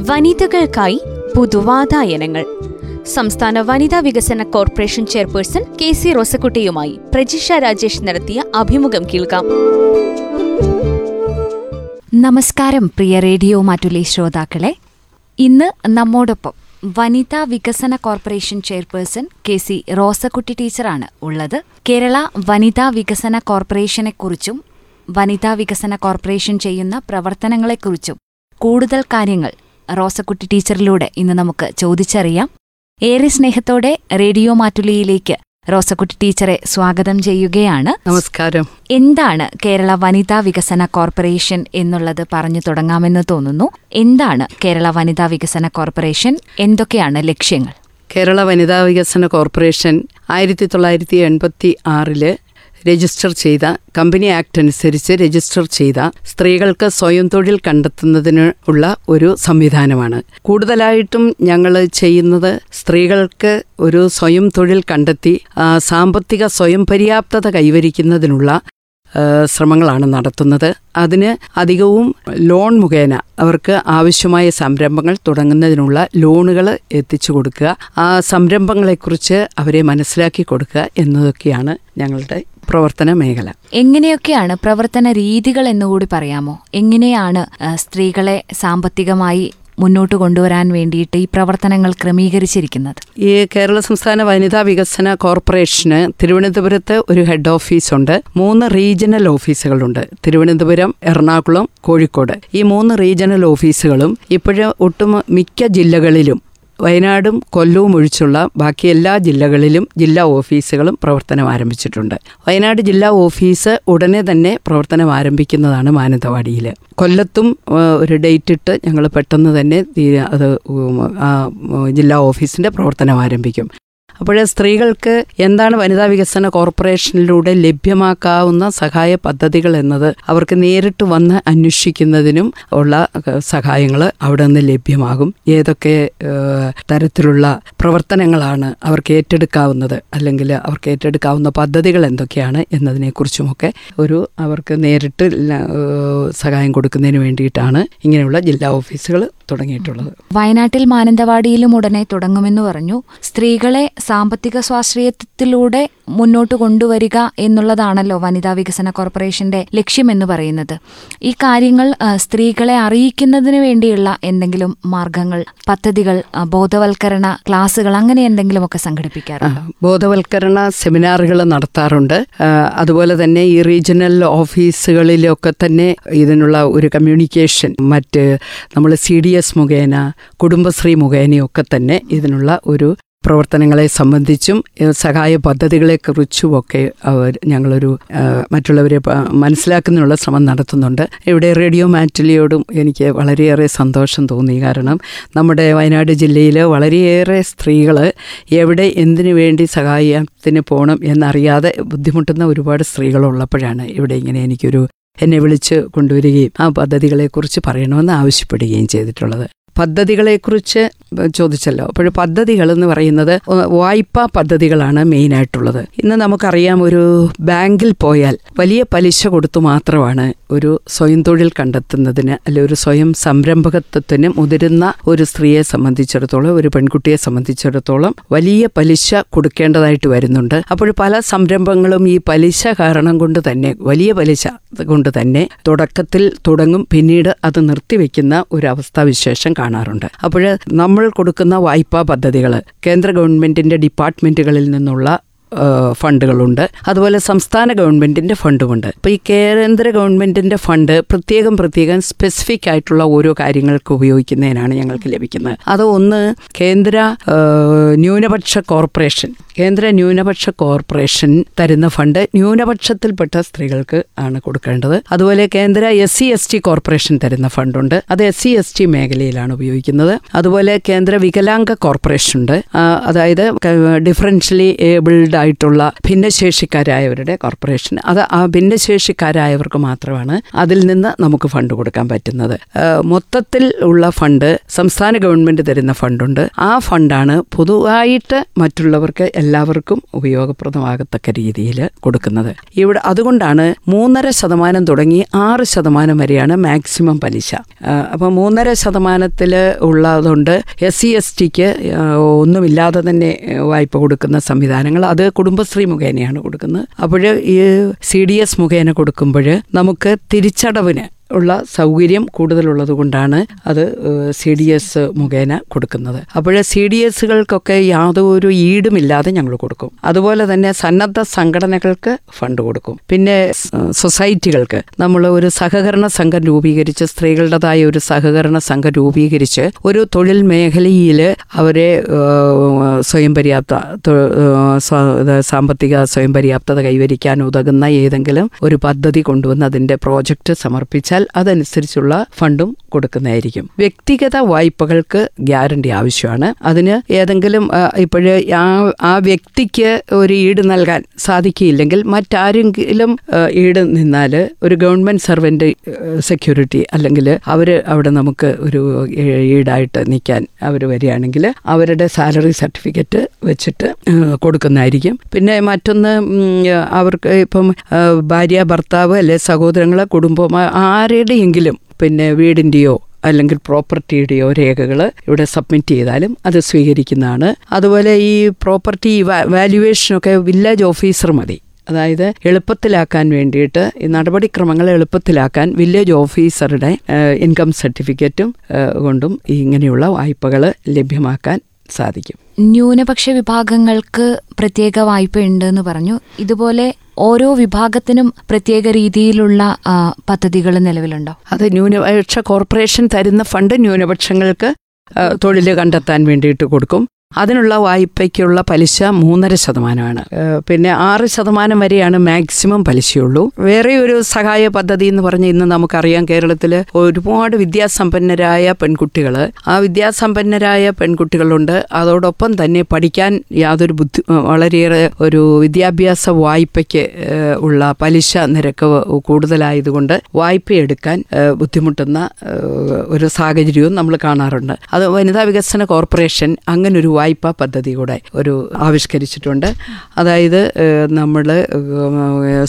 വനിതകൾക്കായി പുതുവാതായനങ്ങൾ. സംസ്ഥാന വനിതാ വികസന കോർപ്പറേഷൻ ചെയർപേഴ്സൺ കെ സി റോസക്കുട്ടിയുമായി പ്രജിഷ രാജേഷ് നടത്തിയ അഭിമുഖം കേൾക്കാം. നമസ്കാരം പ്രിയ റേഡിയോ മാറ്റുലി ശ്രോതാക്കളെ. ഇന്ന് നമ്മോടൊപ്പം വനിതാ വികസന corporation chairperson K C Rosakutty ടീച്ചറാണ് ഉള്ളത്. കേരള വനിതാ വികസന കോർപ്പറേഷനെക്കുറിച്ചും വനിതാ വികസന കോർപ്പറേഷൻ ചെയ്യുന്ന പ്രവർത്തനങ്ങളെക്കുറിച്ചും കൂടുതൽ കാര്യങ്ങൾ റോസക്കുട്ടി ടീച്ചറിലൂടെ ഇന്ന് നമുക്ക് ചോദിച്ചറിയാം. ഏറെ സ്നേഹത്തോടെ റേഡിയോ മാറ്റുലിയിലേക്ക് റോസക്കുട്ടി ടീച്ചറെ സ്വാഗതം ചെയ്യുകയാണ്. നമസ്കാരം. എന്താണ് കേരള വനിതാ വികസന കോർപ്പറേഷൻ എന്നുള്ളത് പറഞ്ഞു തുടങ്ങാമെന്ന് തോന്നുന്നു. എന്താണ് കേരള വനിതാ വികസന കോർപ്പറേഷൻ? എന്തൊക്കെയാണ് ലക്ഷ്യങ്ങൾ? കേരള വനിതാ വികസന കോർപ്പറേഷൻ ആയിരത്തി തൊള്ളായിരത്തി എൺപത്തി ആറിൽ രജിസ്റ്റർ ചെയ്ത കമ്പനി ആക്ട് അനുസരിച്ച് രജിസ്റ്റർ ചെയ്ത സ്ത്രീകൾക്ക് സ്വയം തൊഴിൽ കണ്ടെത്തുന്നതിന് ഉള്ള ഒരു സംവിധാനമാണ്. കൂടുതലായിട്ടും ഞങ്ങൾ ചെയ്യുന്നത് സ്ത്രീകൾക്ക് ഒരു സ്വയം തൊഴിൽ കണ്ടെത്തി സാമ്പത്തിക സ്വയം പര്യാപ്തത കൈവരിക്കുന്നതിനുള്ള ശ്രമങ്ങളാണ് നടത്തുന്നത്. അതിന് അധികവും ലോൺ മുഖേന അവർക്ക് ആവശ്യമായ സംരംഭങ്ങൾ തുടങ്ങുന്നതിനുള്ള ലോണുകൾ എത്തിച്ചു കൊടുക്കുക. ആ സംരംഭങ്ങളെക്കുറിച്ച് അവരെ മനസ്സിലാക്കി കൊടുക്കുക എന്നതൊക്കെയാണ് ഞങ്ങളുടെ പ്രവർത്തന മേഖല. എങ്ങനെയൊക്കെയാണ് പ്രവർത്തന രീതികൾ എന്നുകൂടി പറയാമോ? എങ്ങനെയാണ് സ്ത്രീകളെ സാമ്പത്തികമായി മുന്നോട്ട് കൊണ്ടുവരാൻ വേണ്ടിയിട്ട് ഈ പ്രവർത്തനങ്ങൾ ക്രമീകരിച്ചിരിക്കുന്നത്. ഈ കേരള സംസ്ഥാന വനിതാ വികസന കോർപ്പറേഷന് തിരുവനന്തപുരത്ത് ഒരു ഹെഡ് ഓഫീസ് ഉണ്ട് മൂന്ന് റീജിയണൽ ഓഫീസുകളുണ്ട്. തിരുവനന്തപുരം എറണാകുളം കോഴിക്കോട്. ഈ മൂന്ന് റീജിയണൽ ഓഫീസുകളും ഇപ്പോഴും ഒട്ടും മിക്ക ജില്ലകളിലും വയനാടും കൊല്ലവും ഒഴിച്ചുള്ള ബാക്കി എല്ലാ ജില്ലകളിലും ജില്ലാ ഓഫീസുകളും പ്രവർത്തനം ആരംഭിച്ചിട്ടുണ്ട്. വയനാട് ജില്ലാ ഓഫീസ് ഉടനെ തന്നെ പ്രവർത്തനം ആരംഭിക്കുന്നതാണ് മാനന്തവാടിയിൽ കൊല്ലത്തും ഒരു ഡേറ്റ് ഇട്ട് ഞങ്ങൾ പെട്ടെന്ന് തന്നെ അത് ജില്ലാ ഓഫീസിന്റെ പ്രവർത്തനം ആരംഭിക്കും. അപ്പോൾ സ്ത്രീകൾക്ക് എന്താണ് വനിതാ വികസന കോർപ്പറേഷനിലൂടെ ലഭ്യമാക്കാവുന്ന സഹായ പദ്ധതികൾ എന്നത് അവർക്ക് നേരിട്ട് വന്ന് അന്വേഷിക്കുന്നതിനും ഉള്ള സഹായങ്ങൾ അവിടെ നിന്ന് ലഭ്യമാകും. ഏതൊക്കെ തരത്തിലുള്ള പ്രവർത്തനങ്ങളാണ് അവർക്ക് ഏറ്റെടുക്കാവുന്നത് അല്ലെങ്കിൽ അവർക്ക് ഏറ്റെടുക്കാവുന്ന പദ്ധതികൾ എന്തൊക്കെയാണ് എന്നതിനെക്കുറിച്ചുമൊക്കെ ഒരു അവർക്ക് നേരിട്ട് സഹായം കൊടുക്കുന്നതിന് വേണ്ടിയിട്ടാണ് ഇങ്ങനെയുള്ള ജില്ലാ ഓഫീസുകൾ തുടങ്ങിയിട്ടുള്ളത്. വയനാട്ടിൽ മാനന്തവാടിയിലും ഉടനെ തുടങ്ങുമെന്ന് പറഞ്ഞു. സ്ത്രീകളെ സാമ്പത്തിക സ്വാശ്രയത്വത്തിലൂടെ മുന്നോട്ട് കൊണ്ടുവരിക എന്നുള്ളതാണല്ലോ വനിതാ വികസന കോർപ്പറേഷന്റെ ലക്ഷ്യമെന്ന് പറയുന്നത്. ഈ കാര്യങ്ങൾ സ്ത്രീകളെ അറിയിക്കുന്നതിന് വേണ്ടിയുള്ള എന്തെങ്കിലും മാർഗങ്ങൾ പദ്ധതികൾ ബോധവൽക്കരണ ക്ലാസുകൾ അങ്ങനെ എന്തെങ്കിലുമൊക്കെ സംഘടിപ്പിക്കാറുണ്ട്? ബോധവൽക്കരണ സെമിനാറുകൾ നടത്താറുണ്ട്. അതുപോലെ തന്നെ ഈ റീജിയണൽ ഓഫീസുകളിലൊക്കെ തന്നെ ഇതിനുള്ള ഒരു കമ്മ്യൂണിക്കേഷൻ മറ്റ് നമ്മൾ സി ഡി എസ് മുഖേന കുടുംബശ്രീ മുഖേനയൊക്കെ തന്നെ ഇതിനുള്ള ഒരു പ്രവർത്തനങ്ങളെ സംബന്ധിച്ചും സഹായ പദ്ധതികളെക്കുറിച്ചുമൊക്കെ അവർ ഞങ്ങളൊരു മറ്റുള്ളവരെ മനസ്സിലാക്കുന്നതിനുള്ള ശ്രമം നടത്തുന്നുണ്ട്. ഇവിടെ റേഡിയോ മാറ്റിലിയോടും എനിക്ക് വളരെയേറെ സന്തോഷം തോന്നി. കാരണം നമ്മുടെ വയനാട് ജില്ലയിൽ വളരെയേറെ സ്ത്രീകൾ എവിടെ എന്തിനു വേണ്ടി സഹായത്തിന് പോകണം എന്നറിയാതെ ബുദ്ധിമുട്ടുന്ന ഒരുപാട് സ്ത്രീകളുള്ളപ്പോഴാണ് ഇവിടെ ഇങ്ങനെ എനിക്കൊരു എന്നെ വിളിച്ച് കൊണ്ടുവരികയും ആ പദ്ധതികളെക്കുറിച്ച് പറയണമെന്ന് ആവശ്യപ്പെടുകയും ചെയ്തിട്ടുള്ളത്. പദ്ധതികളെക്കുറിച്ച് ചോദിച്ചല്ലോ. അപ്പോൾ പദ്ധതികൾ എന്ന് പറയുന്നത് വായ്പാ പദ്ധതികളാണ് മെയിനായിട്ടുള്ളത്. ഇന്ന് നമുക്കറിയാം ഒരു ബാങ്കിൽ പോയാൽ വലിയ പലിശ കൊടുത്തു മാത്രമാണ് ഒരു സ്വയം തൊഴിൽ കണ്ടെത്തുന്നതിന് അല്ലെ ഒരു സ്വയം സംരംഭകത്വത്തിന് മുതിരുന്ന ഒരു സ്ത്രീയെ സംബന്ധിച്ചിടത്തോളം ഒരു പെൺകുട്ടിയെ സംബന്ധിച്ചിടത്തോളം വലിയ പലിശ കൊടുക്കേണ്ടതായിട്ട് വരുന്നുണ്ട്. അപ്പോൾ പല സംരംഭങ്ങളും ഈ പലിശ കാരണം കൊണ്ട് തന്നെ വലിയ പലിശ കൊണ്ട് തന്നെ തുടക്കത്തിൽ തുടങ്ങും. പിന്നീട് അത് നിർത്തിവെക്കുന്ന ഒരു അവസ്ഥാവിശേഷം കാണാറുണ്ട്. അപ്പോൾ നമ്മൾ കൊടുക്കുന്ന വായ്പാ പദ്ധതികൾ കേന്ദ്ര ഗവൺമെന്റിന്റെ ഡിപ്പാർട്ട്മെന്റുകളിൽ നിന്നുള്ള ഫണ്ടുകളുണ്ട്. അതുപോലെ സംസ്ഥാന ഗവൺമെന്റിന്റെ ഫണ്ടുമുണ്ട്. അപ്പോൾ ഈ കേന്ദ്ര ഗവൺമെന്റിന്റെ ഫണ്ട് പ്രത്യേകം പ്രത്യേകം സ്പെസിഫിക് ആയിട്ടുള്ള ഓരോ കാര്യങ്ങൾക്ക് ഉപയോഗിക്കുന്നതിനാണ് ഞങ്ങൾക്ക് ലഭിക്കുന്നത്. അത് ഒന്ന് കേന്ദ്ര ന്യൂനപക്ഷ കോർപ്പറേഷൻ. കേന്ദ്ര ന്യൂനപക്ഷ കോർപ്പറേഷൻ തരുന്ന ഫണ്ട് ന്യൂനപക്ഷത്തിൽപ്പെട്ട സ്ത്രീകൾക്ക് ആണ് കൊടുക്കേണ്ടത്. അതുപോലെ കേന്ദ്ര S C S T corporation തരുന്ന ഫണ്ടുണ്ട്. അത് എസ് സി എസ് ടി മേഖലയിലാണ് ഉപയോഗിക്കുന്നത്. അതുപോലെ കേന്ദ്ര വികലാംഗ കോർപ്പറേഷൻ ഉണ്ട് അതായത് ഡിഫറൻഷ്യലി ഏബിൾഡ് ആയിട്ടുള്ള ഭിന്നശേഷിക്കാരായവരുടെ കോർപ്പറേഷൻ അത് ആ ഭിന്നശേഷിക്കാരായവർക്ക് മാത്രമാണ് അതിൽ നിന്ന് നമുക്ക് ഫണ്ട് കൊടുക്കാൻ പറ്റുന്നത്. മൊത്തത്തിൽ ഉള്ള ഫണ്ട് സംസ്ഥാന ഗവൺമെന്റ് തരുന്ന ഫണ്ടുണ്ട് ആ ഫണ്ടാണ് പൊതുവായിട്ട് മറ്റുള്ളവർക്ക് എല്ലാവർക്കും ഉപയോഗപ്രദമാകത്തക്ക രീതിയിൽ കൊടുക്കുന്നത്. ഇവിടെ അതുകൊണ്ടാണ് മൂന്നര ശതമാനം തുടങ്ങി ആറ് ശതമാനം വരെയാണ് മാക്സിമം പലിശ. അപ്പോൾ മൂന്നര ശതമാനത്തിൽ ഉള്ളതുകൊണ്ട് എസ് സി എസ് ടിക്ക് ഒന്നുമില്ലാതെ തന്നെ വായ്പ കൊടുക്കുന്ന സംവിധാനങ്ങൾ അത് കുടുംബശ്രീ മുഖേനയാണ് കൊടുക്കുന്നത്. അപ്പോൾ ഈ സി ഡി എസ് മുഖേന കൊടുക്കുമ്പോൾ നമുക്ക് തിരിച്ചടവിന് ഉള്ള സൗകര്യം കൂടുതലുള്ളത് കൊണ്ടാണ് അത് സി ഡി എസ് മുഖേന കൊടുക്കുന്നത്. അപ്പോൾ സി ഡി എസുകൾക്കൊക്കെ യാതൊരു ഈടുമില്ലാതെ ഞങ്ങൾ കൊടുക്കും. അതുപോലെ തന്നെ സന്നദ്ധ സംഘടനകൾക്ക് ഫണ്ട് കൊടുക്കും. പിന്നെ സൊസൈറ്റികൾക്ക് നമ്മൾ ഒരു സഹകരണ സംഘം രൂപീകരിച്ച് സ്ത്രീകളുടേതായ ഒരു സഹകരണ സംഘം രൂപീകരിച്ച് ഒരു തൊഴിൽ മേഖലയിൽ അവരെ സ്വയം പര്യാപ്ത സാമ്പത്തിക സ്വയം പര്യാപ്തത കൈവരിക്കാൻ ഉതകുന്ന ഏതെങ്കിലും ഒരു പദ്ധതി കൊണ്ടുവന്ന് അതിന്റെ പ്രോജക്റ്റ് സമർപ്പിച്ചാൽ അതനുസരിച്ചുള്ള ഫണ്ടും കൊടുക്കുന്നതായിരിക്കും. വ്യക്തിഗത വായ്പകൾക്ക് ഗ്യാരണ്ടി ആവശ്യമാണ്. അതിന് ഏതെങ്കിലും ഇപ്പോഴ് ആ വ്യക്തിക്ക് ഒരു ഈട് നൽകാൻ സാധിക്കില്ലെങ്കിൽ മറ്റാരെങ്കിലും ഈട് നിന്നാൽ ഒരു ഗവൺമെന്റ് സർവന്റ് സെക്യൂരിറ്റി അല്ലെങ്കിൽ അവർ അവിടെ നമുക്ക് ഒരു ഈടായിട്ട് നിൽക്കാൻ അവർ വരികയാണെങ്കിൽ അവരുടെ സാലറി സർട്ടിഫിക്കറ്റ് വെച്ചിട്ട് കൊടുക്കുന്നതായിരിക്കും. പിന്നെ മറ്റൊന്ന് അവർക്ക് ഇപ്പം ഭാര്യ ഭർത്താവ് അല്ലെ സഹോദരങ്ങളെ കുടുംബം ആരുടെയെങ്കിലും പിന്നെ വീടിന്റെയോ അല്ലെങ്കിൽ പ്രോപ്പർട്ടിയുടെയോ രേഖകൾ ഇവിടെ സബ്മിറ്റ് ചെയ്താലും അത് സ്വീകരിക്കുന്നതാണ്. അതുപോലെ ഈ പ്രോപ്പർട്ടി വാല്യുവേഷനൊക്കെ വില്ലേജ് ഓഫീസർ മതി. അതായത് എളുപ്പത്തിലാക്കാൻ വേണ്ടിയിട്ട് ഈ നടപടിക്രമങ്ങൾ എളുപ്പത്തിലാക്കാൻ വില്ലേജ് ഓഫീസറുടെ ഇൻകം സർട്ടിഫിക്കറ്റും കൊണ്ടും ഇങ്ങനെയുള്ള വായ്പകൾ ലഭ്യമാക്കാൻ സാധിക്കും. ന്യൂനപക്ഷ വിഭാഗങ്ങൾക്ക് പ്രത്യേക വായ്പ ഉണ്ട് എന്ന് പറഞ്ഞു. ഇതുപോലെ ഓരോ വിഭാഗത്തിനും പ്രത്യേക രീതിയിലുള്ള പദ്ധതികൾ നിലവിലുണ്ടോ? അത് ന്യൂനപക്ഷ കോർപ്പറേഷൻ തരുന്ന ഫണ്ട് ന്യൂനപക്ഷങ്ങൾക്ക് തൊഴിൽ കണ്ടെത്താൻ വേണ്ടിയിട്ട് കൊടുക്കും. അതിനുള്ള വായ്പയ്ക്കുള്ള പലിശ മൂന്നര ശതമാനമാണ്. പിന്നെ ആറ് ശതമാനം വരെയാണ് മാക്സിമം പലിശയുള്ളൂ. വേറെ ഒരു സഹായ പദ്ധതി എന്ന് പറഞ്ഞ് ഇന്ന് നമുക്കറിയാം കേരളത്തിൽ ഒരുപാട് വിദ്യാസമ്പന്നരായ പെൺകുട്ടികൾ ആ വിദ്യാസമ്പന്നരായ പെൺകുട്ടികളുണ്ട്. അതോടൊപ്പം തന്നെ പഠിക്കാൻ യാതൊരു ബുദ്ധി വളരെയേറെ ഒരു വിദ്യാഭ്യാസ വായ്പയ്ക്ക് ഉള്ള പലിശ നിരക്ക് കൂടുതലായതുകൊണ്ട് വായ്പ എടുക്കാൻ ബുദ്ധിമുട്ടുന്ന ഒരു സാഹചര്യവും നമ്മൾ കാണാറുണ്ട്. അത് വനിതാ വികസന കോർപ്പറേഷൻ അങ്ങനൊരു വായ്പാ പദ്ധതി കൂടെ ഒരു ആവിഷ്കരിച്ചിട്ടുണ്ട്. അതായത് നമ്മൾ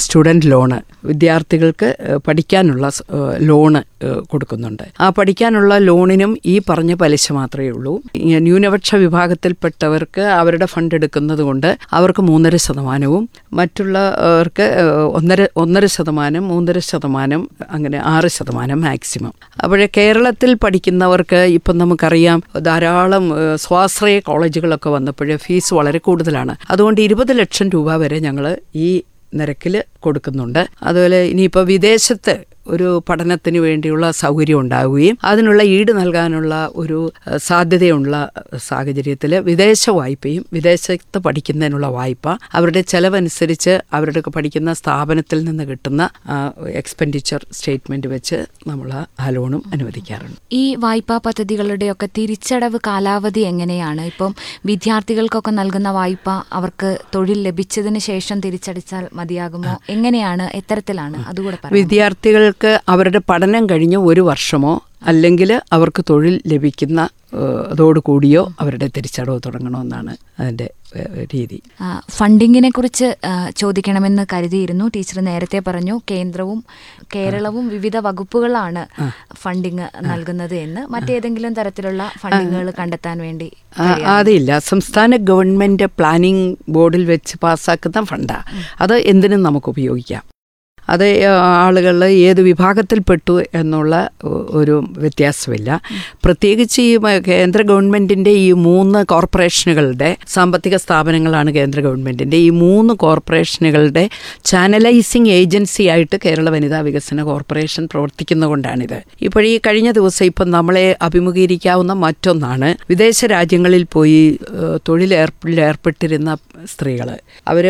സ്റ്റുഡന്റ് ലോണ് വിദ്യാർത്ഥികൾക്ക് പഠിക്കാനുള്ള ലോണ് കൊടുക്കുന്നുണ്ട്. ആ പഠിക്കാനുള്ള ലോണിനും ഈ പറഞ്ഞ പലിശ മാത്രമേ ഉള്ളൂ. ന്യൂനപക്ഷ വിഭാഗത്തിൽപ്പെട്ടവർക്ക് അവരുടെ ഫണ്ട് എടുക്കുന്നത് കൊണ്ട് അവർക്ക് മൂന്നര ശതമാനവും മറ്റുള്ളവർക്ക് ഒന്നര ഒന്നര ശതമാനം മൂന്നര ശതമാനം അങ്ങനെ ആറ് ശതമാനം മാക്സിമം. അപ്പോഴേ കേരളത്തിൽ പഠിക്കുന്നവർക്ക് ഇപ്പം നമുക്കറിയാം ധാരാളം സ്വാശ്രയ സ്വാശ്രയ കോളേജുകളൊക്കെ വന്നപ്പോൾ ഫീസ് വളരെ കൂടുതലാണ്. അതുകൊണ്ട് ഇരുപത് ലക്ഷം രൂപ വരെ ഞങ്ങൾ ഈ നിരക്കിൽ കൊടുക്കുന്നുണ്ട്. അതുപോലെ ഇനിയിപ്പോൾ വിദേശത്ത് ഒരു പഠനത്തിന് വേണ്ടിയുള്ള സൗകര്യം ഉണ്ടാവുകയും അതിനുള്ള ഈട് നൽകാനുള്ള ഒരു സാധ്യതയുള്ള സാഹചര്യത്തിൽ വിദേശ വായ്പയും വിദേശത്ത് പഠിക്കുന്നതിനുള്ള വായ്പ അവരുടെ ചെലവനുസരിച്ച് അവരുടെ പഠിക്കുന്ന സ്ഥാപനത്തിൽ നിന്ന് കിട്ടുന്ന എക്സ്പെൻഡിച്ചർ സ്റ്റേറ്റ്മെന്റ് വെച്ച് നമ്മൾ ആ ലോണും അനുവദിക്കാറുണ്ട്. ഈ വായ്പാ പദ്ധതികളുടെയൊക്കെ തിരിച്ചടവ് കാലാവധി എങ്ങനെയാണ്? ഇപ്പം വിദ്യാർത്ഥികൾക്കൊക്കെ നൽകുന്ന വായ്പ അവർക്ക് തൊഴിൽ ലഭിച്ചതിന് ശേഷം തിരിച്ചടിച്ചാൽ മതിയാകുമോ? എങ്ങനെയാണ്? എത്തരത്തിലാണ്? അതുകൂടെ പറയാം വിദ്യാർത്ഥികൾക്ക് അവരുടെ പഠനം കഴിഞ്ഞ് ഒരു വർഷമോ അല്ലെങ്കിൽ അവർക്ക് തൊഴിൽ ലഭിക്കുന്ന അതോടുകൂടിയോ അവരുടെ തിരിച്ചടവ് തുടങ്ങണമെന്നാണ് അതിന്റെ രീതി. ഫണ്ടിങ്ങിനെ കുറിച്ച് ചോദിക്കണമെന്ന് കരുതിയിരുന്നു. ടീച്ചർ നേരത്തെ പറഞ്ഞു കേന്ദ്രവും കേരളവും വിവിധ വകുപ്പുകളാണ് ഫണ്ടിങ് നൽകുന്നത് എന്ന്. മറ്റേതെങ്കിലും തരത്തിലുള്ള ഫണ്ടിങ്ങുകൾ കണ്ടെത്താൻ വേണ്ടി അതില്ല. സംസ്ഥാന ഗവൺമെന്റ് പ്ലാനിംഗ് ബോർഡിൽ വെച്ച് പാസ്സാക്കുന്ന ഫണ്ടാണ് അത് എന്തിനും നമുക്ക് ഉപയോഗിക്കാം. അത് ആളുകൾ ഏത് വിഭാഗത്തിൽപ്പെട്ടു എന്നുള്ള ഒരു വ്യത്യാസമില്ല. പ്രത്യേകിച്ച് ഈ കേന്ദ്ര ഗവൺമെന്റിന്റെ ഈ മൂന്ന് കോർപ്പറേഷനുകളുടെ സാമ്പത്തിക സ്ഥാപനങ്ങളാണ് കേന്ദ്ര ഗവൺമെന്റിന്റെ ഈ മൂന്ന് കോർപ്പറേഷനുകളുടെ ചാനലൈസിങ് ഏജൻസി ആയിട്ട് കേരള വനിതാ വികസന കോർപ്പറേഷൻ പ്രവർത്തിക്കുന്നതുകൊണ്ടാണിത്. ഇപ്പോൾ ഈ കഴിഞ്ഞ ദിവസം ഇപ്പം നമ്മളെ അഭിമുഖീകരിക്കാവുന്ന മറ്റൊന്നാണ് വിദേശ രാജ്യങ്ങളിൽ പോയി തൊഴിലേർപ്പിലേർപ്പെട്ടിരുന്ന സ്ത്രീകൾ അവർ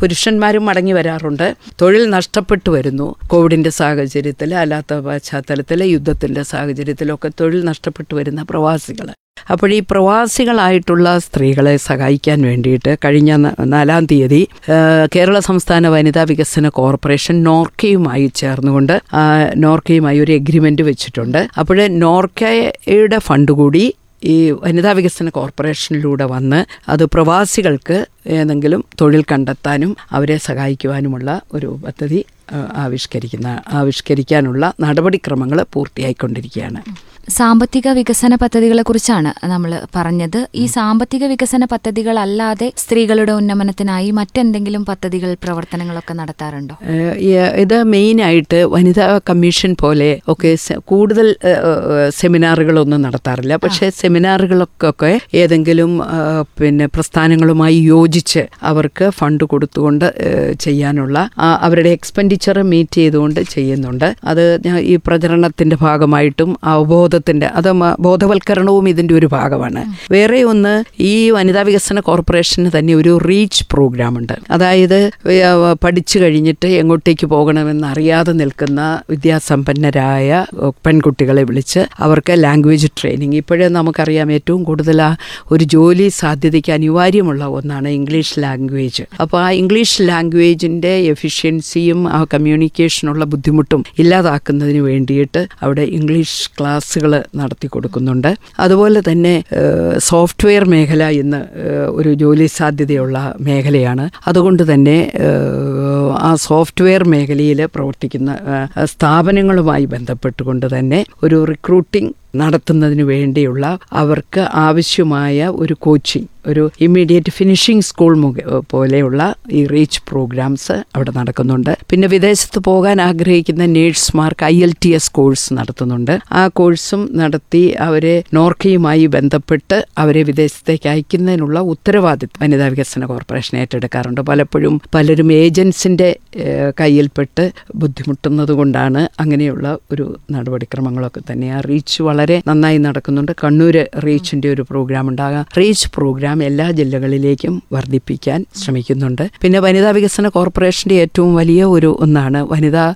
പുരുഷന്മാരും മടങ്ങി വരാറുണ്ട്. തൊഴിൽ നഷ്ടപ്പെട്ടു വരുന്നു. കോവിഡിന്റെ സാഹചര്യത്തിൽ അല്ലാത്ത പശ്ചാത്തലത്തിൽ യുദ്ധത്തിന്റെ സാഹചര്യത്തിലൊക്കെ തൊഴിൽ നഷ്ടപ്പെട്ടു വരുന്ന പ്രവാസികൾ അപ്പോൾ ഈ പ്രവാസികളായിട്ടുള്ള സ്ത്രീകളെ സഹായിക്കാൻ വേണ്ടിയിട്ട് കഴിഞ്ഞ നാലാം തീയതി കേരള സംസ്ഥാന വനിതാ വികസന കോർപ്പറേഷൻ നോർക്കയുമായി ചേർന്നുകൊണ്ട് നോർക്കയുമായി ഒരു എഗ്രിമെന്റ് വെച്ചിട്ടുണ്ട്. അപ്പോൾ നോർക്കയുടെ ഫണ്ട് കൂടി ഈ വനിതാ വികസന കോർപ്പറേഷനിലൂടെ വന്ന് അത് പ്രവാസികൾക്ക് ഏതെങ്കിലും തൊഴിൽ കണ്ടെത്താനും അവരെ സഹായിക്കുവാനുമുള്ള ഒരു പദ്ധതി ആവിഷ്കരിക്കുന്ന ആവിഷ്കരിക്കാനുള്ള നടപടിക്രമങ്ങൾ പൂർത്തിയായിക്കൊണ്ടിരിക്കുകയാണ്. സാമ്പത്തിക വികസന പദ്ധതികളെക്കുറിച്ചാണ് നമ്മൾ പറഞ്ഞത്. ഈ സാമ്പത്തിക വികസന പദ്ധതികളല്ലാതെ സ്ത്രീകളുടെ ഉന്നമനത്തിനായി മറ്റെന്തെങ്കിലും പദ്ധതികൾ പ്രവർത്തനങ്ങളൊക്കെ നടത്താറുണ്ടോ? ഇത് മെയിനായിട്ട് വനിതാ കമ്മീഷൻ പോലെ ഒക്കെ കൂടുതൽ സെമിനാറുകളൊന്നും നടത്താറില്ല. പക്ഷേ സെമിനാറുകളൊക്കെ ഏതെങ്കിലും പിന്നെ പ്രസ്ഥാനങ്ങളുമായി യോജിച്ച് അവർക്ക് ഫണ്ട് കൊടുത്തുകൊണ്ട് ചെയ്യാനുള്ള അവരുടെ അവരുടെ എക്സ്പെൻഡിച്ചർ മീറ്റ് ചെയ്തുകൊണ്ട് ചെയ്യുന്നുണ്ട്. അത് ഈ പ്രചരണത്തിന്റെ ഭാഗമായിട്ടും അവബോധത്തിന്റെ അത് ബോധവൽക്കരണവും ഇതിന്റെ ഒരു ഭാഗമാണ്. വേറെ ഒന്ന് ഈ വനിതാ വികസന കോർപ്പറേഷന് തന്നെ ഒരു റീച്ച് പ്രോഗ്രാം ഉണ്ട് അതായത് പഠിച്ചു കഴിഞ്ഞിട്ട് എങ്ങോട്ടേക്ക് പോകണമെന്ന് അറിയാതെ നിൽക്കുന്ന വിദ്യാസമ്പന്നരായ പെൺകുട്ടികളെ വിളിച്ച് അവർക്ക് ലാംഗ്വേജ് ട്രെയിനിങ്. ഇപ്പോഴേ നമുക്കറിയാം ഏറ്റവും കൂടുതൽ ആ ഒരു ജോലി സാധ്യതയ്ക്ക് അനിവാര്യമുള്ള ഒന്നാണ് ഇംഗ്ലീഷ് ലാംഗ്വേജ്. അപ്പോൾ ആ ഇംഗ്ലീഷ് ലാംഗ്വേജിന്റെ എഫിഷ്യൻസിയും ആ കമ്മ്യൂണിക്കേഷനുള്ള ബുദ്ധിമുട്ടും ഇല്ലാതാക്കുന്നതിന് വേണ്ടിയിട്ട് അവിടെ ഇംഗ്ലീഷ് ക്ലാസ്സുകൾ നടത്തി കൊടുക്കുന്നുണ്ട്. അതുപോലെ തന്നെ സോഫ്റ്റ്വെയർ മേഖല ഇന്ന് ഒരു ജോലി സാധ്യതയുള്ള മേഖലയാണ്. അതുകൊണ്ട് തന്നെ ആ സോഫ്റ്റ്വെയർ മേഖലയിൽ പ്രവർത്തിക്കുന്ന സ്ഥാപനങ്ങളുമായി ബന്ധപ്പെട്ടുകൊണ്ട് തന്നെ ഒരു റിക്രൂട്ടിംഗ് നടത്തുന്നതിന് വേണ്ടിയുള്ള അവർക്ക് ആവശ്യമായ ഒരു കോച്ചിങ് ഒരു ഇമ്മീഡിയറ്റ് ഫിനിഷിംഗ് സ്കൂൾ പോലെയുള്ള ഈ റീച്ച് പ്രോഗ്രാംസ് അവിടെ നടക്കുന്നുണ്ട്. പിന്നെ വിദേശത്ത് പോകാൻ ആഗ്രഹിക്കുന്ന നേഴ്സുമാർക്ക് I L T S course നടത്തുന്നുണ്ട്. ആ കോഴ്സും നടത്തി അവരെ നോർക്കയുമായി ബന്ധപ്പെട്ട് അവരെ വിദേശത്തേക്ക് അയക്കുന്നതിനുള്ള ഉത്തരവാദിത്വം വനിതാ വികസന കോർപ്പറേഷൻ ഏറ്റെടുക്കാറുണ്ട്. പലപ്പോഴും പലരും ഏജൻസിന്റെ കയ്യിൽപ്പെട്ട് ബുദ്ധിമുട്ടുന്നത് കൊണ്ടാണ് അങ്ങനെയുള്ള ഒരു നടപടിക്രമങ്ങളൊക്കെ തന്നെ ആ റീച്ച് വളരെ നന്നായി നടക്കുന്നുണ്ട്. കണ്ണൂർ റീച്ചിന്റെ ഒരു പ്രോഗ്രാം ഉണ്ടാകാം. റീച്ച് പ്രോഗ്രാം എല്ലാ ജില്ലകളിലേക്കും വർദ്ധിപ്പിക്കാൻ ശ്രമിക്കുന്നുണ്ട്. പിന്നെ വനിതാ വികസന കോർപ്പറേഷന്റെ ഏറ്റവും വലിയ ഒരു ഒന്നാണ് വനിതാ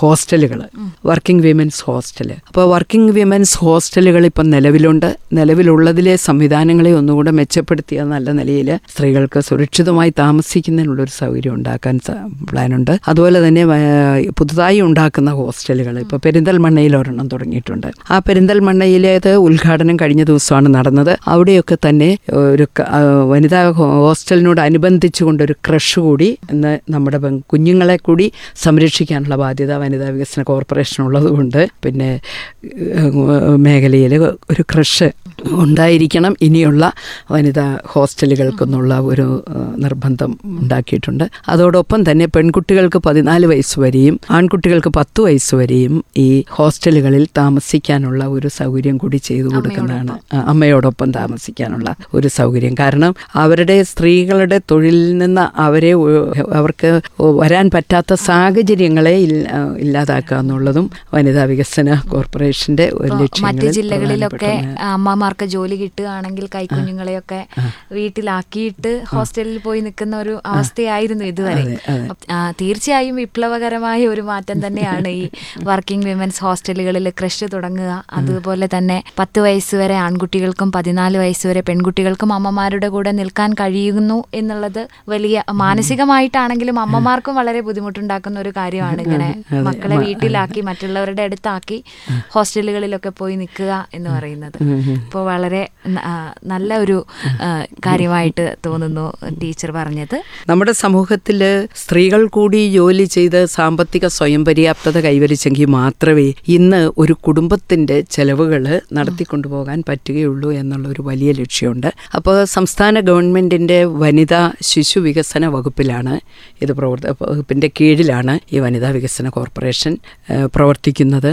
ഹോസ്റ്റലുകൾ. വർക്കിംഗ് വിമൻസ് ഹോസ്റ്റൽ അപ്പോൾ വർക്കിംഗ് വിമൻസ് ഹോസ്റ്റലുകൾ ഇപ്പം നിലവിലുണ്ട്. നിലവിലുള്ളതിലെ സംവിധാനങ്ങളെ ഒന്നുകൂടെ മെച്ചപ്പെടുത്തിയ നല്ല നിലയിൽ സ്ത്രീകൾക്ക് സുരക്ഷിതമായി താമസിക്കുന്നതിനുള്ളൊരു സൗകര്യം ഉണ്ടാക്കാൻ പ്ലാനുണ്ട്. അതുപോലെ തന്നെ പുതുതായി ഉണ്ടാക്കുന്ന ഹോസ്റ്റലുകൾ. ഇപ്പോൾ പെരിന്തൽമണ്ണയിൽ ഒരെണ്ണം തുടങ്ങിയിട്ടുണ്ട്. ആ പെരിന്തൽമണ്ണയിലേത് ഉദ്ഘാടനം കഴിഞ്ഞ ദിവസമാണ് നടന്നത്. അവിടെയൊക്കെ തന്നെ ഒരു വനിതാ ഹോസ്റ്റലിനോട് അനുബന്ധിച്ചുകൊണ്ട് ഒരു ക്രഷ് കൂടി ഇന്ന് നമ്മുടെ കുഞ്ഞുങ്ങളെ കൂടി സംരക്ഷിക്കാനുള്ള ബാധ്യത വനിതാ വികസന കോർപ്പറേഷൻ ഉള്ളതുകൊണ്ട് പിന്നെ മേഖലയിൽ ഒരു ക്രഷ് ഉണ്ടായിരിക്കണം. ഇനിയുള്ള വനിതാ ഹോസ്റ്റലുകൾക്കെന്നുള്ള ഒരു നിർബന്ധം ഉണ്ടാക്കിയിട്ടുണ്ട്. അതോടൊപ്പം തന്നെ പെൺകുട്ടികൾക്ക് പതിനാല് വയസ്സ് വരെയും ആൺകുട്ടികൾക്ക് പത്ത് വയസ്സ് വരെയും ഈ ഹോസ്റ്റലുകളിൽ താമസിക്കാനുള്ള ഒരു സൗകര്യം കൂടി ചെയ്തു കൊടുക്കുന്നതാണ്. അമ്മയോടൊപ്പം താമസിക്കാനുള്ള ഒരു സൗകര്യം. കാരണം അവരുടെ സ്ത്രീകളുടെ തൊഴിലിൽ നിന്ന് അവരെ അവർക്ക് വരാൻ പറ്റാത്ത സാഹചര്യങ്ങളെ ഇല്ലാതാക്കുക എന്നുള്ളതും വനിതാ വികസന കോർപ്പറേഷന്റെ മറ്റ് ജില്ലകളിലൊക്കെ അമ്മമാർക്ക് ജോലി കിട്ടുകയാണെങ്കിൽ കൈക്കുഞ്ഞുങ്ങളെയൊക്കെ വീട്ടിലാക്കിയിട്ട് ഹോസ്റ്റലിൽ പോയി നിൽക്കുന്ന ഒരു അവസ്ഥയായിരുന്നു ഇതുവരെ. തീർച്ചയായും വിപ്ലവകരമായ ഒരു മാറ്റം തന്നെയാണ് ഈ വർക്കിംഗ് വിമൻസ് ഹോസ്റ്റലുകളിൽ ക്രഷ് തുടങ്ങുക. അതുപോലെ തന്നെ പത്ത് വയസ്സ് വരെ ആൺകുട്ടികൾക്കും പതിനാല് വയസ്സ് വരെ പെൺകുട്ടികൾക്കും അമ്മമാരുടെ കൂടെ നിൽക്കാൻ കഴിയുന്നു എന്നുള്ളത് വലിയ മാനസികമായിട്ടാണെങ്കിലും അമ്മമാർക്കും വളരെ ബുദ്ധിമുട്ടുണ്ടാക്കുന്ന ഒരു കാര്യമാണ് ഇങ്ങനെ മക്കളെ വീട്ടിലാക്കി മറ്റുള്ളവരുടെ അടുത്താക്കി ഹോസ്റ്റലുകളിലൊക്കെ പോയി നിൽക്കുക എന്ന് പറയുന്നത്. ഇപ്പോൾ വളരെ നല്ല ഒരു കാര്യമായിട്ട് തോന്നുന്നു ടീച്ചർ പറഞ്ഞത്. നമ്മുടെ സമൂഹത്തിൽ സ്ത്രീകൾ കൂടി ജോലി ചെയ്ത് സാമ്പത്തിക സ്വയം പര്യാപ്തത കൈവരിച്ചെങ്കിൽ മാത്രമേ ഇന്ന് ഒരു കുടുംബത്തിന്റെ ചെലവുകൾ നടത്തിക്കൊണ്ടുപോകാൻ പറ്റുകയുള്ളൂ എന്നുള്ളൊരു വലിയ ലക്ഷ്യമുണ്ട്. അപ്പോൾ സംസ്ഥാന ഗവൺമെന്റിന്റെ വനിതാ ശിശു വികസന വകുപ്പിലാണ് ഇത് പ്രവർത്ത വകുപ്പിന്റെ കീഴിലാണ് ഈ വനിതാ വികസന കോർപ്പറേഷൻ പ്രവർത്തിക്കുന്നത്.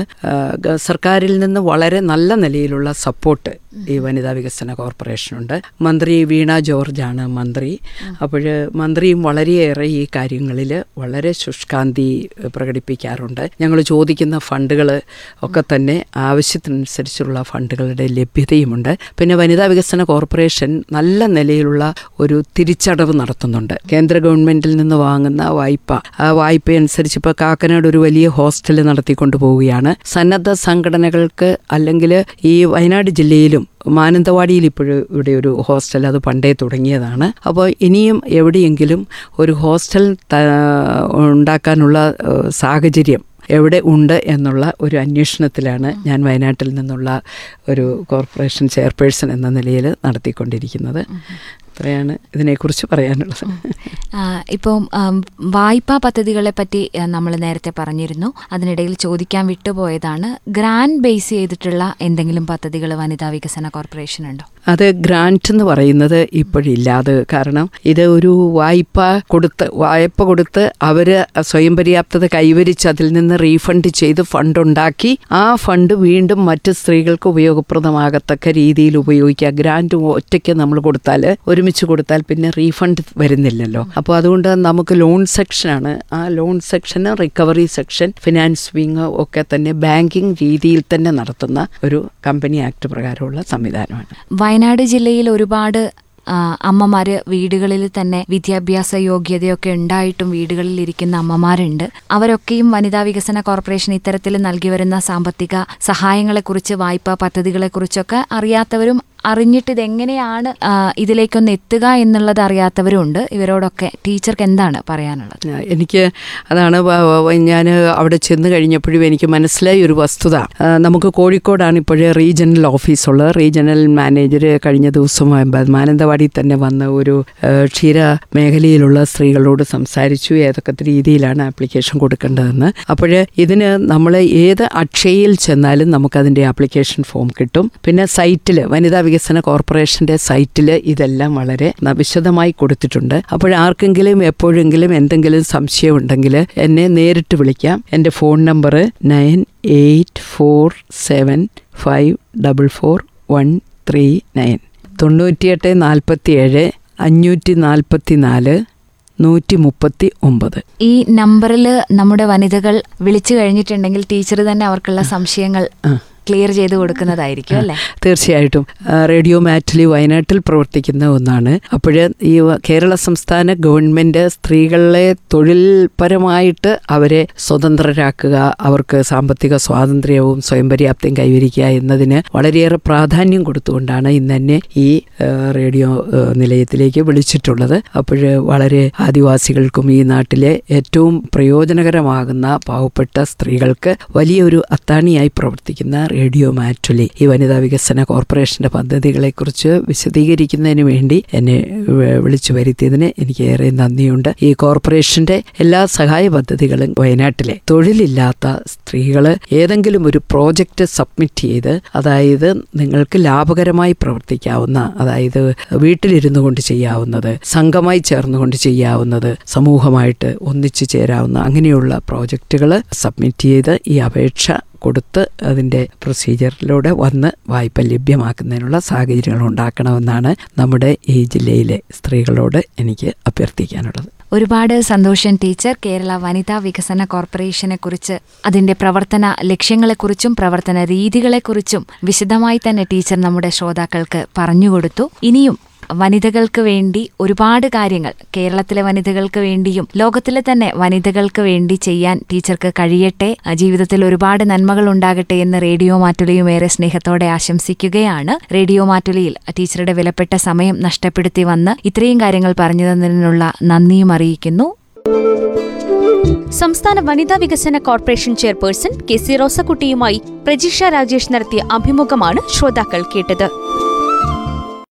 സർക്കാരിൽ നിന്ന് വളരെ നല്ല നിലയിലുള്ള സപ്പോർട്ട് ഈ വനിതാ വികസന കോർപ്പറേഷനുണ്ട്. മന്ത്രി വീണ ജോർജാണ് മന്ത്രി. അപ്പോൾ മന്ത്രിയും വളരെയേറെ ഈ കാര്യങ്ങളിൽ വളരെ ശുഷ്കാന്തി പ്രകടിപ്പിക്കാറുണ്ട്. ഞങ്ങൾ ചോദിക്കുന്ന ഫണ്ടുകൾ ഒക്കെ തന്നെ ആവശ്യത്തിനനുസരിച്ചുള്ള ഫണ്ടുകളുടെ ലഭ്യതയുമുണ്ട്. പിന്നെ വനിതാ വികസന കോർപ്പറേഷൻ നല്ല നിലയിലുള്ള ഒരു തിരിച്ചടവ് നടത്തുന്നുണ്ട്. കേന്ദ്ര ഗവൺമെന്റിൽ നിന്ന് വാങ്ങുന്ന വായ്പ. ആ വായ്പ അനുസരിച്ച് ഇപ്പോൾ കാക്കനാട് ഒരു വലിയ ഹോസ്റ്റൽ നടത്തിക്കൊണ്ട് പോവുകയാണ്. സന്നദ്ധ സംഘടനകൾക്ക് അല്ലെങ്കിൽ ഈ വയനാട് ജില്ലയിലും മാനന്തവാടിയിൽ ഇപ്പോഴും ഇവിടെ ഒരു ഹോസ്റ്റൽ അത് പണ്ടേ തുടങ്ങിയതാണ്. അപ്പോൾ ഇനിയും എവിടെയെങ്കിലും ഒരു ഹോസ്റ്റൽ ഉണ്ടാക്കാനുള്ള സാഹചര്യം എവിടെ ഉണ്ട് എന്നുള്ള ഒരു അന്വേഷണത്തിലാണ് ഞാൻ വയനാട്ടിൽ നിന്നുള്ള ഒരു കോർപ്പറേഷൻ ചെയർപേഴ്സൺ എന്ന നിലയിൽ നടത്തിക്കൊണ്ടിരിക്കുന്നത്. ഇത്രയാണ് ഇതിനെക്കുറിച്ച് പറയാനുള്ളത്. ഇപ്പോൾ വായ്പാ പദ്ധതികളെ പറ്റി നമ്മൾ നേരത്തെ പറഞ്ഞിരുന്നു. അതിനിടയിൽ ചോദിക്കാൻ വിട്ടുപോയതാണ്. ഗ്രാൻഡ് ബേസ് ചെയ്തിട്ടുള്ള എന്തെങ്കിലും പദ്ധതികൾ വനിതാ വികസന കോർപ്പറേഷൻ ഉണ്ടോ? അത് ഗ്രാന്റ് എന്ന് പറയുന്നത് ഇപ്പോഴില്ലാതെ കാരണം ഇത് ഒരു വായ്പ കൊടുത്ത് വായ്പ കൊടുത്ത് അവർ സ്വയം പര്യാപ്തത കൈവരിച്ച് അതിൽ നിന്ന് റീഫണ്ട് ചെയ്ത് ഫണ്ട് ഉണ്ടാക്കി ആ ഫണ്ട് വീണ്ടും മറ്റ് സ്ത്രീകൾക്ക് ഉപയോഗപ്രദമാകത്തക്ക രീതിയിൽ ഉപയോഗിക്കുക. ഗ്രാന്റ് ഒറ്റയ്ക്ക് നമ്മൾ കൊടുത്താൽ ഒരുമിച്ച് കൊടുത്താൽ പിന്നെ റീഫണ്ട് വരുന്നില്ലല്ലോ. അപ്പോൾ അതുകൊണ്ട് നമുക്ക് ലോൺ സെക്ഷനാണ് ആ ലോൺ സെക്ഷന് റിക്കവറി സെക്ഷൻ ഫിനാൻസ് വിങ് ഒക്കെ തന്നെ ബാങ്കിങ് രീതിയിൽ തന്നെ നടത്തുന്ന ഒരു കമ്പനി ആക്ട് പ്രകാരമുള്ള സംവിധാനമാണ്. വയനാട് ജില്ലയിൽ ഒരുപാട് അമ്മമാര് വീടുകളിൽ തന്നെ വിദ്യാഭ്യാസ യോഗ്യതയൊക്കെ ഉണ്ടായിട്ടും വീടുകളിൽ ഇരിക്കുന്ന അമ്മമാരുണ്ട്. അവരൊക്കെയും വനിതാ വികസന കോർപ്പറേഷൻ ഇത്തരത്തിൽ നൽകി വരുന്ന സാമ്പത്തിക സഹായങ്ങളെക്കുറിച്ച് വായ്പാ പദ്ധതികളെക്കുറിച്ചൊക്കെ അറിയാത്തവരും അറിഞ്ഞിട്ട് ഇതെങ്ങനെയാണ് ഇതിലേക്കൊന്ന് എത്തുക എന്നുള്ളത് അറിയാത്തവരുണ്ട്. ഇവരോടൊക്കെ ടീച്ചർക്ക് എന്താണ് പറയാനുള്ളത് എനിക്ക് അതാണ് ഞാൻ അവിടെ ചെന്ന് കഴിഞ്ഞപ്പോഴും എനിക്ക് മനസ്സിലായ ഒരു വസ്തുത. നമുക്ക് കോഴിക്കോടാണ് ഇപ്പോഴേ റീജിയണൽ ഓഫീസുള്ളത്. റീജിയണൽ മാനേജർ കഴിഞ്ഞ ദിവസം മാനന്തവാടി തന്നെ വന്ന ഒരു ക്ഷീര മേഖലയിലുള്ള സ്ത്രീകളോട് സംസാരിച്ചു ഏതൊക്കെ രീതിയിലാണ് ആപ്ലിക്കേഷൻ കൊടുക്കേണ്ടതെന്ന്. അപ്പോൾ ഇതിന് നമ്മൾ ഏത് അക്ഷയയിൽ ചെന്നാലും നമുക്കതിന്റെ ആപ്ലിക്കേഷൻ ഫോം കിട്ടും. പിന്നെ സൈറ്റിൽ വനിതാ വികസന കോർപ്പറേഷന്റെ സൈറ്റിൽ ഇതെല്ലാം വളരെ വിശദമായി കൊടുത്തിട്ടുണ്ട്. അപ്പോൾ ആർക്കെങ്കിലും എപ്പോഴെങ്കിലും എന്തെങ്കിലും സംശയം ഉണ്ടെങ്കിൽ എന്നെ നേരിട്ട് വിളിക്കാം. എന്റെ phone number nine eight four seven five double four one three nine. തൊണ്ണൂറ്റിയെട്ട് നാൽപ്പത്തി ഏഴ് അഞ്ഞൂറ്റി നാൽപ്പത്തി നാല് നൂറ്റി മുപ്പത്തി ഒമ്പത് ഈ നമ്പറിൽ നമ്മുടെ വനിതകൾ വിളിച്ചു കഴിഞ്ഞിട്ടുണ്ടെങ്കിൽ ടീച്ചർ തന്നെ അവർക്കുള്ള സംശയങ്ങൾ. ക്ലിയർ ചെയ്ത് കൊടുക്കുന്നതായിരിക്കും അല്ലേ? തീർച്ചയായിട്ടും. റേഡിയോ മാറ്റിലി വയനാട്ടിൽ പ്രവർത്തിക്കുന്ന ഒന്നാണ്. അപ്പോൾ ഈ കേരള സംസ്ഥാന ഗവൺമെന്റ് സ്ത്രീകളെ തൊഴിൽപരമായിട്ട് അവരെ സ്വതന്ത്രരാക്കുക അവർക്ക് സാമ്പത്തിക സ്വാതന്ത്ര്യവും സ്വയം പര്യാപ്തിയും കൈവരിക്കുക എന്നതിന് വളരെയേറെ പ്രാധാന്യം കൊടുത്തുകൊണ്ടാണ് ഇന്ന് തന്നെ ഈ റേഡിയോ നിലയത്തിലേക്ക് വിളിച്ചിട്ടുള്ളത്. അപ്പോൾ വളരെ ആദിവാസികൾക്കും ഈ നാട്ടിലെ ഏറ്റവും പ്രയോജനകരമാകുന്ന പാവപ്പെട്ട സ്ത്രീകൾക്ക് വലിയൊരു അത്താണിയായി പ്രവർത്തിക്കുന്ന റേഡിയോ മാറ്റുലി. ഈ വനിതാ വികസന കോർപ്പറേഷന്റെ പദ്ധതികളെക്കുറിച്ച് വിശദീകരിക്കുന്നതിന് വേണ്ടി എന്നെ വിളിച്ചു വരുത്തിയതിന് എനിക്ക് ഏറെ നന്ദിയുണ്ട്. ഈ കോർപ്പറേഷന്റെ എല്ലാ സഹായ പദ്ധതികളും വയനാട്ടിലെ തൊഴിലില്ലാത്ത സ്ത്രീകൾ ഏതെങ്കിലും ഒരു പ്രോജക്റ്റ് സബ്മിറ്റ് ചെയ്ത് അതായത് നിങ്ങൾക്ക് ലാഭകരമായി പ്രവർത്തിക്കാവുന്ന അതായത് വീട്ടിലിരുന്നു കൊണ്ട് ചെയ്യാവുന്നത് സംഘമായി ചേർന്നുകൊണ്ട് ചെയ്യാവുന്നത് സമൂഹമായിട്ട് ഒന്നിച്ചു ചേരാവുന്ന അങ്ങനെയുള്ള പ്രോജക്റ്റുകൾ സബ്മിറ്റ് ചെയ്ത് ഈ അപേക്ഷ കൊടുത്ത് അതിന്റെ പ്രൊസീജിയറിലൂടെ വന്ന് വായ്പ ലഭ്യമാക്കുന്നതിനുള്ള സാഹചര്യങ്ങൾ ഉണ്ടാക്കണമെന്നാണ് നമ്മുടെ ഈ ജില്ലയിലെ സ്ത്രീകളോട് എനിക്ക് അഭ്യർത്ഥിക്കാനുള്ളത്. ഒരുപാട് സന്തോഷം ടീച്ചർ. കേരള വനിതാ വികസന കോർപ്പറേഷനെ കുറിച്ച് അതിന്റെ പ്രവർത്തന ലക്ഷ്യങ്ങളെക്കുറിച്ചും പ്രവർത്തന രീതികളെക്കുറിച്ചും വിശദമായി തന്നെ ടീച്ചർ നമ്മുടെ ശ്രോതാക്കൾക്ക് പറഞ്ഞുകൊടുത്തു ഇനിയും വനിതകൾക്ക് വേണ്ടി ഒരുപാട് കാര്യങ്ങൾ. കേരളത്തിലെ വനിതകൾക്ക് വേണ്ടിയും ലോകത്തിലെ തന്നെ വനിതകൾക്ക് വേണ്ടി ചെയ്യാൻ ടീച്ചർക്ക് കഴിയട്ടെ. ജീവിതത്തിൽ ഒരുപാട് നന്മകൾ ഉണ്ടാകട്ടെ എന്ന് റേഡിയോ മാറ്റുലിയും ഏറെ സ്നേഹത്തോടെ ആശംസിക്കുകയാണ്. റേഡിയോ മാറ്റുലിയിൽ ടീച്ചറുടെ വിലപ്പെട്ട സമയം നഷ്ടപ്പെടുത്തി വന്ന് ഇത്രയും കാര്യങ്ങൾ പറഞ്ഞു തന്നതിനുള്ള നന്ദിയും അറിയിക്കുന്നു. സംസ്ഥാന വനിതാ വികസന കോർപ്പറേഷൻ ചെയർപേഴ്സൺ കെ സി റോസക്കുട്ടിയുമായി പ്രജിഷ രാജേഷ് നടത്തിയ അഭിമുഖമാണ് ശ്രോതാക്കൾ കേട്ടത്.